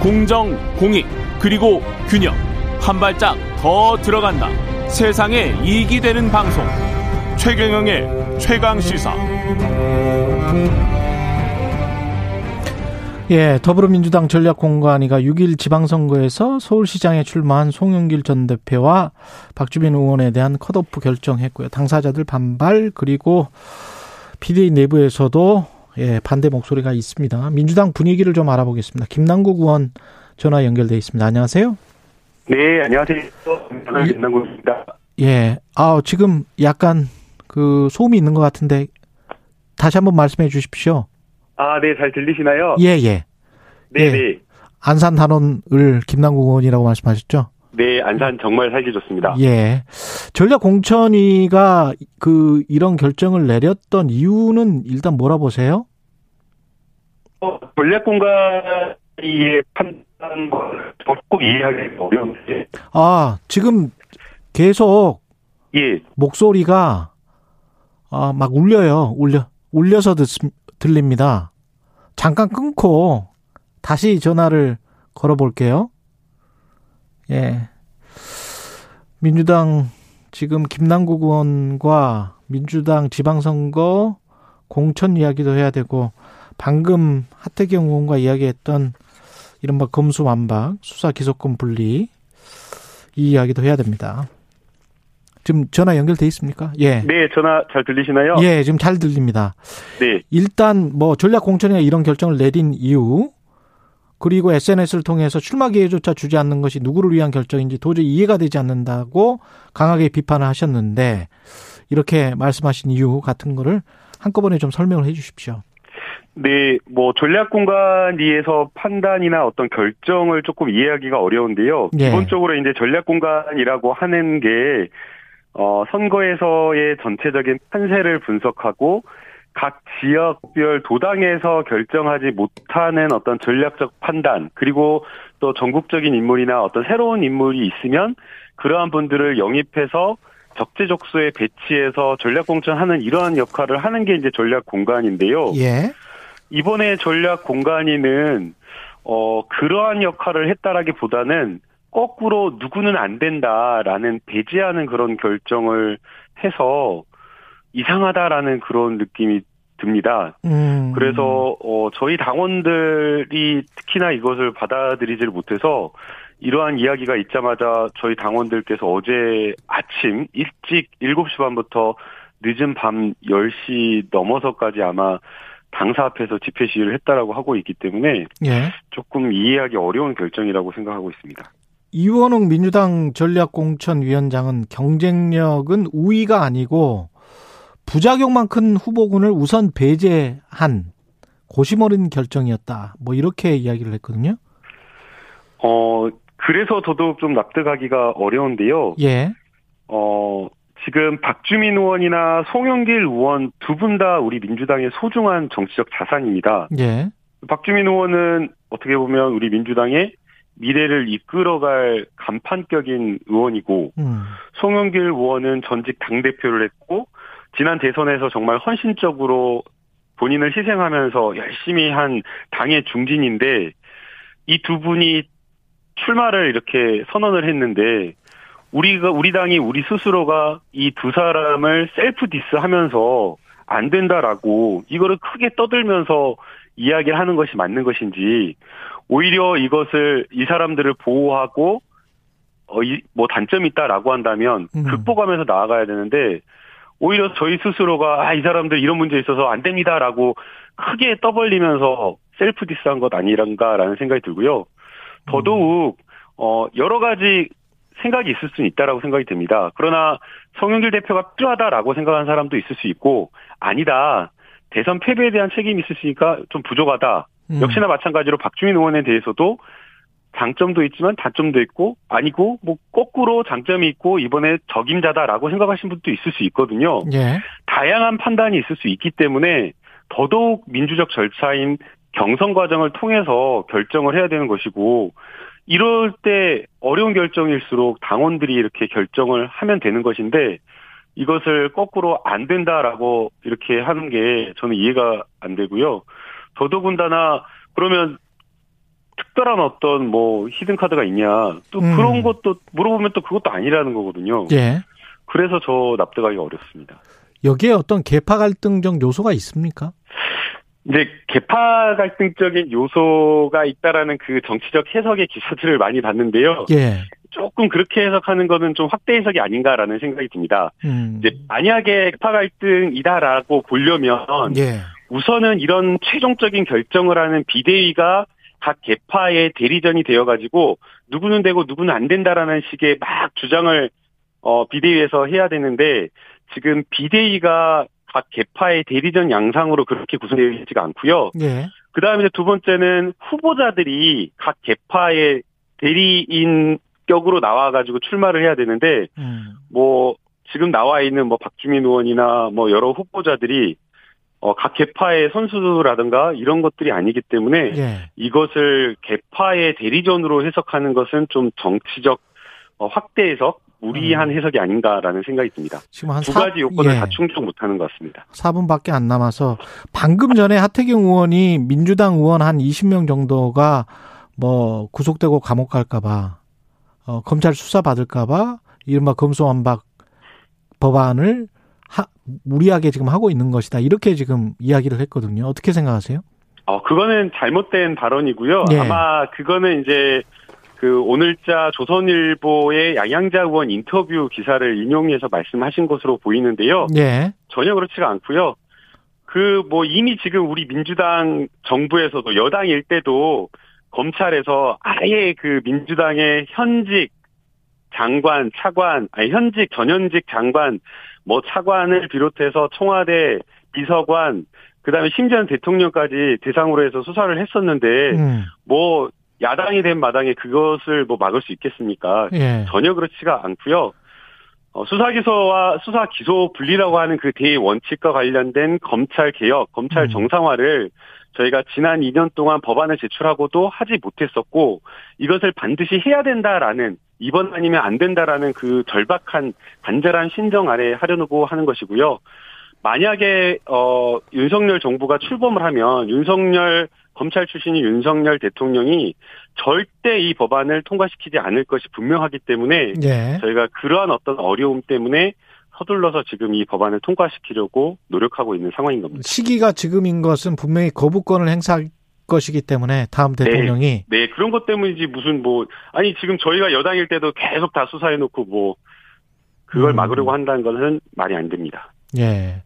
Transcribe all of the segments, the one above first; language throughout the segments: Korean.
공정, 공익, 그리고 균형. 한 발짝 더 들어간다. 세상에 이익이 되는 방송. 최경영의 최강 시사. 예, 더불어민주당 전략공관위가 6일 지방선거에서 서울시장에 출마한 송영길 전 대표와 박주민 의원에 대한 컷오프 결정했고요. 당사자들 반발 그리고 비대위 내부에서도 예, 반대 목소리가 있습니다. 민주당 분위기를 좀 알아보겠습니다. 김남국 의원 전화 연결돼 있습니다. 안녕하세요. 네, 안녕하세요. 김남국입니다. 예, 아 지금 약간 그 소음이 있는 것 같은데 다시 한번 말씀해 주십시오. 아, 네, 잘 들리시나요? 예, 예. 네, 예. 네. 안산 단원을 김남국 의원이라고 말씀하셨죠? 네, 안산 정말 살기 좋습니다. 예. 전략 공천위가 그 이런 결정을 내렸던 이유는 일단 뭐라 보세요? 어, 전략 공간의 판단 꼭 이해하기 어려운데. 아, 지금 계속 예, 목소리가 아, 막 울려요. 울려 울려서 듣, 들립니다. 잠깐 끊고 다시 전화를 걸어 볼게요. 예. 민주당 지금 김남국 의원과 민주당 지방선거 공천 이야기도 해야 되고 방금 하태경 의원과 이야기했던 이른바 검수완박 수사 기소권 분리 이 이야기도 해야 됩니다. 지금 전화 연결돼 있습니까? 예. 네, 전화 잘 들리시나요? 예, 지금 잘 들립니다. 네, 일단 뭐 전략 공천위가 이런 결정을 내린 이유 그리고 SNS를 통해서 출마 기회조차 주지 않는 것이 누구를 위한 결정인지 도저히 이해가 되지 않는다고 강하게 비판을 하셨는데 이렇게 말씀하신 이유 같은 거를 한꺼번에 좀 설명을 해 주십시오. 네, 뭐 전략 공간위에서 판단이나 어떤 결정을 조금 이해하기가 어려운데요. 예. 기본적으로 이제 전략 공간이라고 하는 게 어, 선거에서의 전체적인 판세를 분석하고 각 지역별 도당에서 결정하지 못하는 어떤 전략적 판단 그리고 또 전국적인 인물이나 어떤 새로운 인물이 있으면 그러한 분들을 영입해서 적재적소에 배치해서 전략 공천하는 이러한 역할을 하는 게 이제 전략 공간인데요. 예. 이번에 전략 공간위는 어 그러한 역할을 했다라기보다는 거꾸로 누구는 안 된다라는 배제하는 그런 결정을 해서 이상하다라는 그런 느낌이 듭니다. 음. 그래서 어 저희 당원들이 특히나 이것을 받아들이지를 못해서 이러한 이야기가 있자마자 저희 당원들께서 어제 아침 일찍 7시 반부터 늦은 밤 10시 넘어서까지 아마 당사 앞에서 집회 시위를 했다라고 하고 있기 때문에 예. 조금 이해하기 어려운 결정이라고 생각하고 있습니다. 이원웅 민주당 전략공천위원장은 경쟁력은 우위가 아니고 부작용만 큰 후보군을 우선 배제한 고심 어린 결정이었다. 뭐 이렇게 이야기를 했거든요. 어 그래서 더더욱 좀 납득하기가 어려운데요. 예. 어 지금 박주민 의원이나 송영길 의원 두 분 다 우리 민주당의 소중한 정치적 자산입니다. 예. 박주민 의원은 어떻게 보면 우리 민주당의 미래를 이끌어갈 간판격인 의원이고 음. 송영길 의원은 전직 당 대표를 했고 지난 대선에서 정말 헌신적으로 본인을 희생하면서 열심히 한 당의 중진인데 이 두 분이 출마를 이렇게 선언을 했는데 우리가 우리 당이 우리 스스로가 이 두 사람을 셀프 디스하면서 안 된다라고 이거를 크게 떠들면서 이야기를 하는 것이 맞는 것인지 오히려 이것을 이 사람들을 보호하고 어뭐 단점이 있다라고 한다면 음. 극복하면서 나아가야 되는데 오히려 저희 스스로가 아 이 사람들 이런 문제 있어서 안 됩니다라고 크게 떠벌리면서 셀프 디스한 것 아니란가라는 생각이 들고요. 더더욱 어 여러 가지 생각이 있을 수는 있다라고 생각이 듭니다. 그러나 성영길 대표가 필요하다라고 생각하는 사람도 있을 수 있고 아니다. 대선 패배에 대한 책임이 있으니까 좀 부족하다. 음. 역시나 마찬가지로 박주민 의원에 대해서도 장점도 있지만 단점도 있고 아니고 뭐 거꾸로 장점이 있고 이번에 적임자다라고 생각하신 분도 있을 수 있거든요. 예. 다양한 판단이 있을 수 있기 때문에 더더욱 민주적 절차인 경선 과정을 통해서 결정을 해야 되는 것이고 이럴 때 어려운 결정일수록 당원들이 이렇게 결정을 하면 되는 것인데 이것을 거꾸로 안 된다라고 이렇게 하는 게 저는 이해가 안 되고요. 더더군다나 그러면 특별한 어떤 뭐 히든 카드가 있냐 또 음. 그런 것도 물어보면 또 그것도 아니라는 거거든요. 예. 그래서 저 납득하기 어렵습니다. 여기에 어떤 계파 갈등적 요소가 있습니까? 이제 개파 갈등적인 요소가 있다라는 그 정치적 해석의 기사들을 많이 봤는데요. 예. 조금 그렇게 해석하는 거는 좀 확대 해석이 아닌가라는 생각이 듭니다. 음. 이제 만약에 개파 갈등이다라고 보려면 예. 우선은 이런 최종적인 결정을 하는 비대위가 각 개파의 대리전이 되어가지고 누구는 되고 누구는 안 된다라는 식의 막 주장을 어 비대위에서 해야 되는데 지금 비대위가 각 개파의 대리전 양상으로 그렇게 구성되어 있지가 않고요. 예. 그 다음에 두 번째는 후보자들이 각 개파의 대리인 격으로 나와가지고 출마를 해야 되는데 음. 뭐 지금 나와 있는 뭐 박주민 의원이나 뭐 여러 후보자들이 어, 각 개파의 선수라든가 이런 것들이 아니기 때문에 예. 이것을 개파의 대리전으로 해석하는 것은 좀 정치적 어, 확대 해석, 무리한 해석이 아닌가라는 생각이 듭니다. 지금 한두 사- 가지 요건을 예. 다 충족 못하는 것 같습니다. 4분밖에 안 남아서 방금 전에 하태경 의원이 민주당 의원 한 20명 정도가 뭐 구속되고 감옥 갈까봐 어, 검찰 수사 받을까봐 이른바 검소완박 법안을 하, 무리하게 지금 하고 있는 것이다 이렇게 지금 이야기를 했거든요. 어떻게 생각하세요? 어, 그거는 잘못된 발언이고요. 예. 아마 그거는 이제 그 오늘자 조선일보의 양양자 의원 인터뷰 기사를 인용해서 말씀하신 것으로 보이는데요. 예, 전혀 그렇지가 않고요. 그 뭐 이미 지금 우리 민주당 정부에서도 여당일 때도 검찰에서 아예 그 민주당의 현직 장관, 차관, 아니 현직 전현직 장관, 뭐 차관을 비롯해서 청와대 비서관, 그다음에 심지어는 대통령까지 대상으로 해서 수사를 했었는데 음, 뭐 야당이 된 마당에 그것을 뭐 막을 수 있겠습니까? 예, 전혀 그렇지가 않고요. 어, 수사 기소와 수사 기소 분리라고 하는 그 대원칙과 관련된 검찰 개혁, 검찰 음. 정상화를 저희가 지난 2년 동안 법안을 제출하고도 하지 못했었고 이것을 반드시 해야 된다라는 이번 아니면 안 된다라는 그 절박한 간절한 신정 아래 하려고 하는 것이고요. 만약에 어 윤석열 정부가 출범을 하면 윤석열 검찰 출신인 윤석열 대통령이 절대 이 법안을 통과시키지 않을 것이 분명하기 때문에 예. 저희가 그러한 어떤 어려움 때문에 서둘러서 지금 이 법안을 통과시키려고 노력하고 있는 상황인 겁니다. 시기가 지금인 것은 분명히 거부권을 행사할 것이기 때문에 다음 대통령이 네, 그런 것 때문이지 무슨 뭐 아니 지금 저희가 여당일 때도 계속 다 수사해 놓고 뭐 그걸 음. 막으려고 한다는 것은 말이 안 됩니다. 예.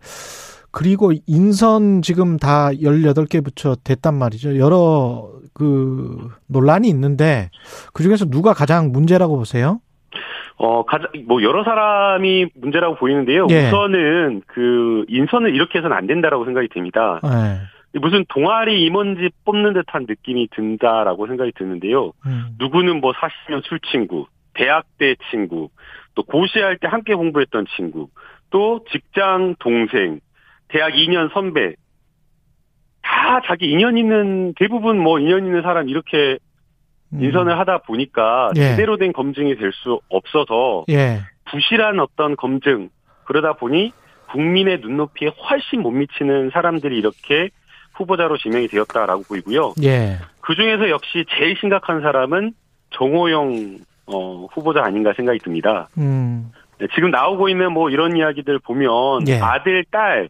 그리고 인선 지금 다 18개 부처 됐단 말이죠. 여러 그 논란이 있는데 그중에서 누가 가장 문제라고 보세요? 어, 가장, 뭐, 여러 사람이 문제라고 보이는데요. 예. 우선은 그, 인선을 이렇게 해서는 안 된다라고 생각이 됩니다. 예. 무슨 동아리 임원직 뽑는 듯한 느낌이 든다라고 생각이 드는데요. 음. 누구는 뭐 40년 술 친구, 대학 때 친구, 또 고시할 때 함께 공부했던 친구, 또 직장 동생, 대학 2년 선배, 다 자기 인연 있는, 대부분 뭐 인연 있는 사람 이렇게 음. 인선을 하다 보니까 예. 제대로 된 검증이 될 수 없어서 예. 부실한 어떤 검증, 그러다 보니 국민의 눈높이에 훨씬 못 미치는 사람들이 이렇게 후보자로 지명이 되었다라고 보이고요. 예. 그 중에서 역시 제일 심각한 사람은 정호영 어, 후보자 아닌가 생각이 듭니다. 음. 네, 지금 나오고 있는 뭐 이런 이야기들 보면 예. 아들, 딸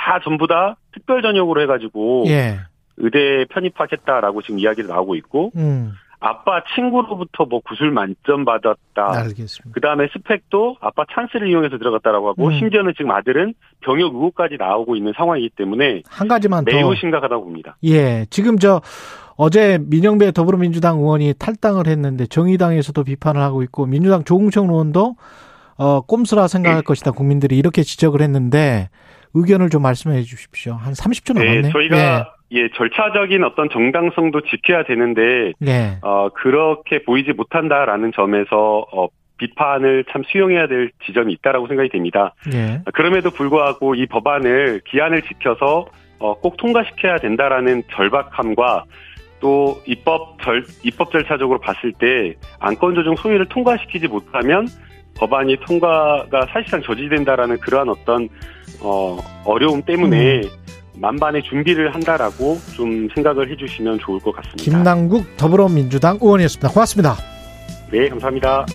다 전부 다 특별 전역으로 해가지고 예. 의대 편입하겠다라고 지금 이야기도 나오고 있고 음. 아빠 친구로부터 뭐 구술 만점 받았다. 알겠습니다. 그 다음에 스펙도 아빠 찬스를 이용해서 들어갔다라고 하고 음. 심지어는 지금 아들은 병역 의혹까지 나오고 있는 상황이기 때문에 한 가지만 더. 매우 심각하다고 봅니다. 예. 지금 저 어제 민영배 더불어민주당 의원이 탈당을 했는데 정의당에서도 비판을 하고 있고 민주당 조웅청 의원도 어 꼼수라 생각할 것이다 국민들이 이렇게 지적을 했는데 의견을 좀 말씀해 주십시오. 한 30초 남았네요. 네, 저희가 예, 절차적인 어떤 정당성도 지켜야 되는데 예. 예. 어 그렇게 보이지 못한다라는 점에서 어 비판을 참 수용해야 될 지점이 있다라고 생각이 됩니다. 예. 그럼에도 불구하고 이 법안을 기한을 지켜서 어, 꼭 통과시켜야 된다라는 절박함과 또 입법 절 입법 절차적으로 봤을 때 안건 조정 소위를 통과시키지 못하면 법안이 통과가 사실상 저지된다라는 그러한 어떤 어 어려움 때문에 만반의 준비를 한다라고 좀 생각을 해주시면 좋을 것 같습니다. 김남국 더불어민주당 의원이었습니다. 고맙습니다. 네, 감사합니다.